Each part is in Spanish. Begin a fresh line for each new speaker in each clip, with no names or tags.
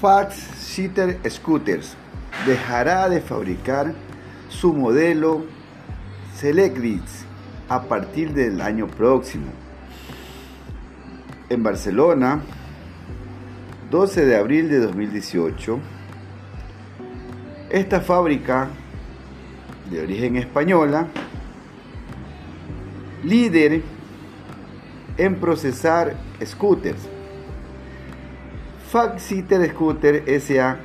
Fax Sitter Scooters dejará de fabricar su modelo Selectrix a partir del año próximo. En Barcelona, 12 de abril de 2018, esta fábrica de origen española, líder en procesar scooters, Faxiter Scooter SA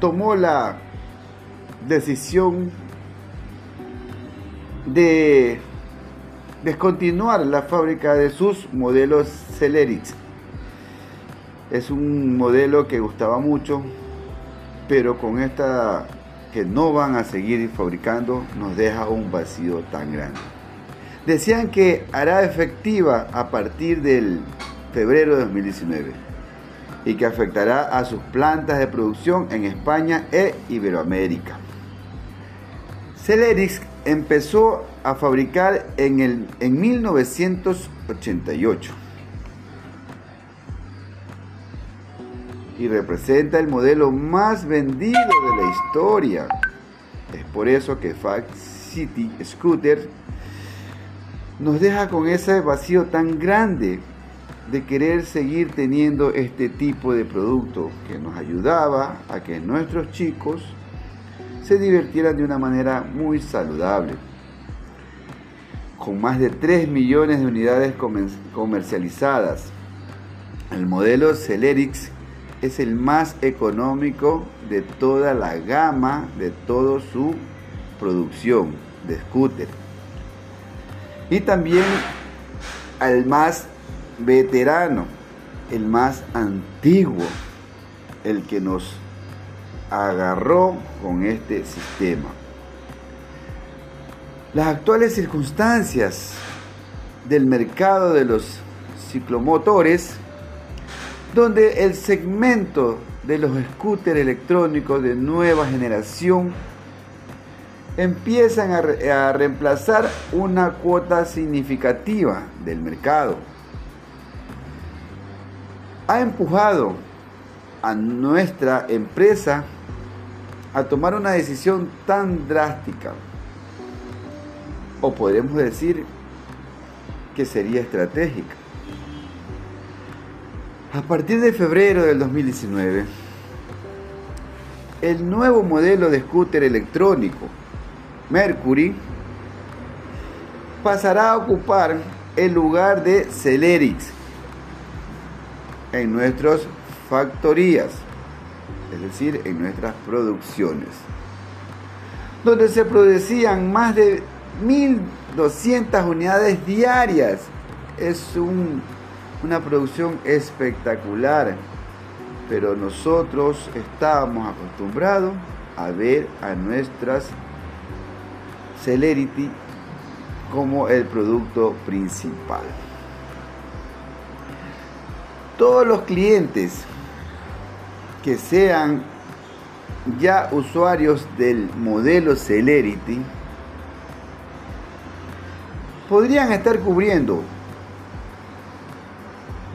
tomó la decisión de descontinuar la fábrica de sus modelos Celerix. Es un modelo que gustaba mucho, pero con esta que no van a seguir fabricando nos deja un vacío tan grande. Decían que hará efectiva a partir del febrero de 2019 y que afectará a sus plantas de producción en España e Iberoamérica. Celerix empezó a fabricar en, el, en 1988 y representa el modelo más vendido de la historia. Es por eso que Fact City Scooter nos deja con ese vacío tan grande de querer seguir teniendo este tipo de producto que nos ayudaba a que nuestros chicos se divirtieran de una manera muy saludable. Con más de 3 millones de unidades comercializadas, el modelo Celerix es el más económico de toda la gama de toda su producción de scooter. Y también al más veterano, el más antiguo, el que nos agarró con este sistema. Las actuales circunstancias del mercado de los ciclomotores, donde el segmento de los scooters electrónicos de nueva generación empiezan a, a reemplazar una cuota significativa del mercado ha empujado a nuestra empresa a tomar una decisión tan drástica? O podemos decir que sería estratégica. A partir de febrero del 2019, el nuevo modelo de scooter electrónico Mercury pasará a ocupar el lugar de Celerix en nuestras factorías, es decir, en nuestras producciones, donde se producían más de 1.200 unidades diarias. Es una producción espectacular, pero nosotros estábamos acostumbrados a ver a nuestras Celerity como el producto principal todos los clientes que sean ya usuarios del modelo Celerity podrían estar cubriendo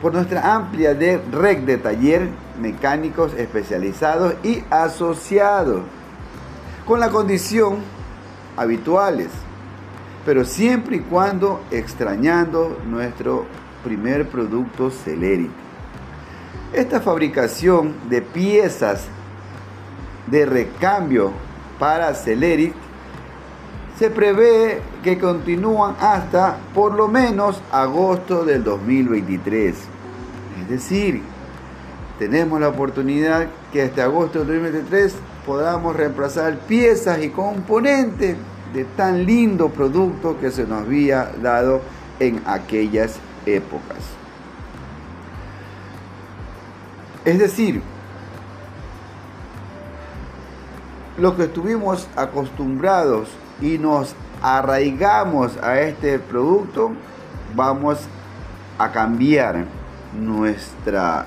por nuestra amplia red de taller mecánicos especializados y asociados con la condición habituales, pero siempre y cuando extrañando nuestro primer producto Celerity. Esta fabricación de piezas de recambio para Celeric se prevé que continúan hasta por lo menos agosto del 2023. Es decir, tenemos la oportunidad que hasta agosto del 2023 podamos reemplazar piezas y componentes de tan lindo producto que se nos había dado en aquellas épocas. Es decir, lo que estuvimos acostumbrados y nos arraigamos a este producto, vamos a cambiar nuestra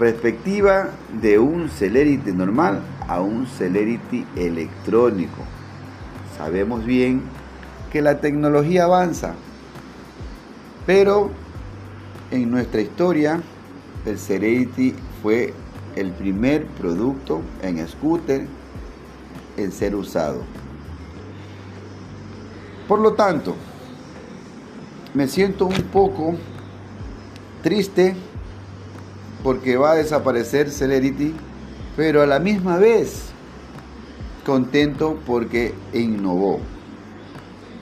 perspectiva de un Celerity normal a un Celerity electrónico. Sabemos bien que la tecnología avanza, pero en nuestra historia el Serenity fue el primer producto en scooter en ser usado. Por lo tanto, me siento un poco triste porque va a desaparecer Celerity, pero a la misma vez contento porque innovó.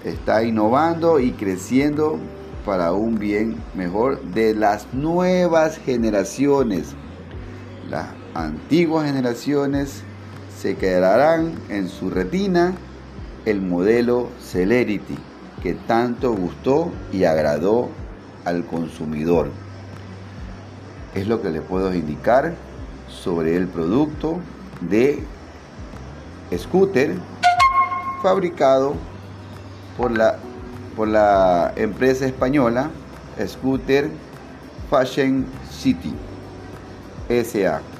Está innovando y creciendo para un bien mejor de las nuevas generaciones. Las antiguas generaciones se quedarán en su retina el modelo Celerity que tanto gustó y agradó al consumidor. Es lo que le puedo indicar sobre el producto de scooter fabricado por la, por la empresa española Scooter Fashion City SA.